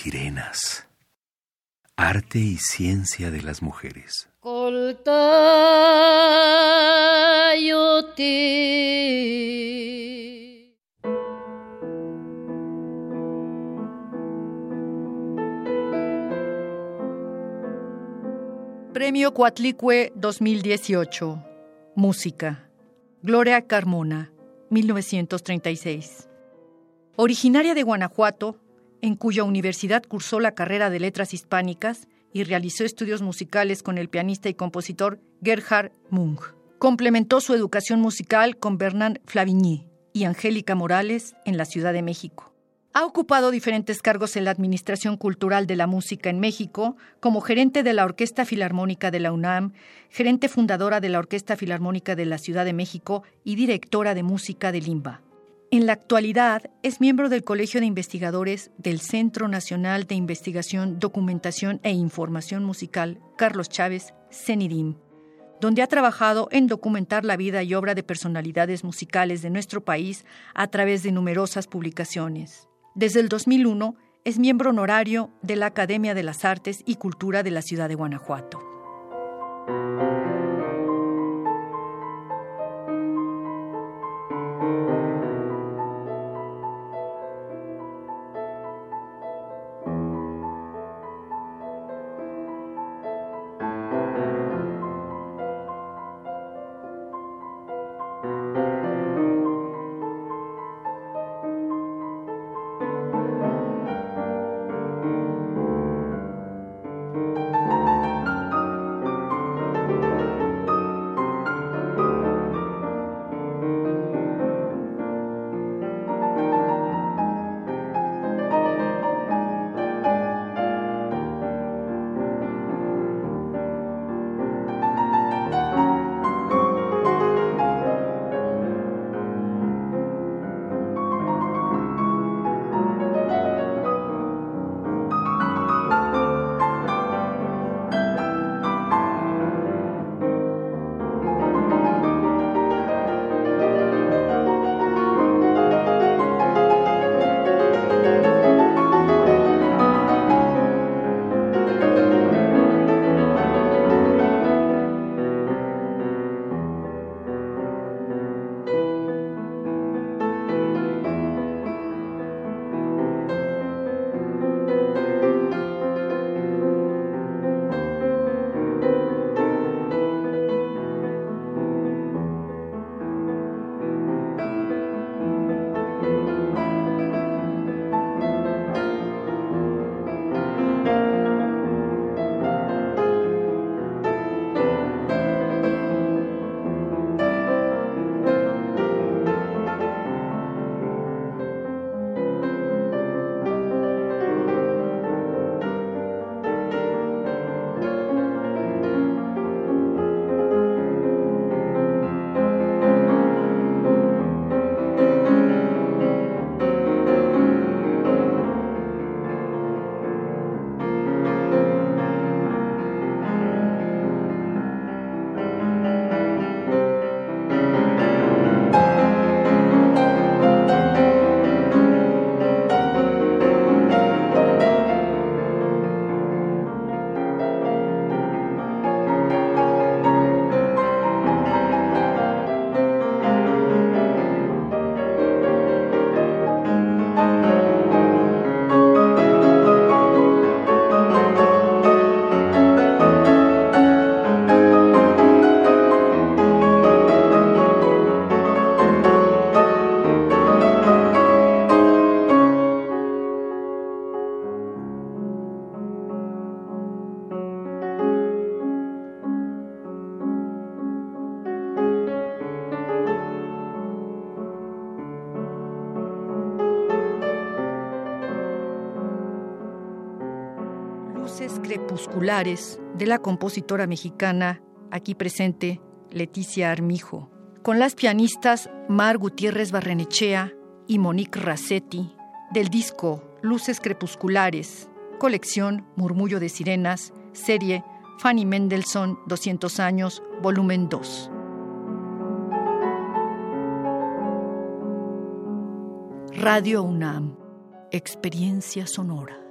sirenas. Arte y ciencia de las mujeres. Premio Coatlicue 2018. Música. Gloria Carmona, 1936. Originaria de Guanajuato, en cuya universidad cursó la carrera de Letras Hispánicas y realizó estudios musicales con el pianista y compositor Gerhard Munch. Complementó su educación musical con Bernard Flavigny y Angélica Morales en la Ciudad de México. Ha ocupado diferentes cargos en la Administración Cultural de la Música en México, como gerente de la Orquesta Filarmónica de la UNAM, gerente fundadora de la Orquesta Filarmónica de la Ciudad de México y directora de música de Limba. En la actualidad es miembro del Colegio de Investigadores del Centro Nacional de Investigación, Documentación e Información Musical Carlos Chávez, CENIDIM, donde ha trabajado en documentar la vida y obra de personalidades musicales de nuestro país a través de numerosas publicaciones. Desde el 2001 es miembro honorario de la Academia de las Artes y Cultura de la Ciudad de Guanajuato. Crepusculares de la compositora mexicana aquí presente Leticia Armijo, con las pianistas Mar Gutiérrez Barrenechea y Monique Rassetti del disco Luces Crepusculares, colección Murmullo de Sirenas, serie Fanny Mendelssohn 200 años, volumen 2. Radio UNAM, experiencia sonora.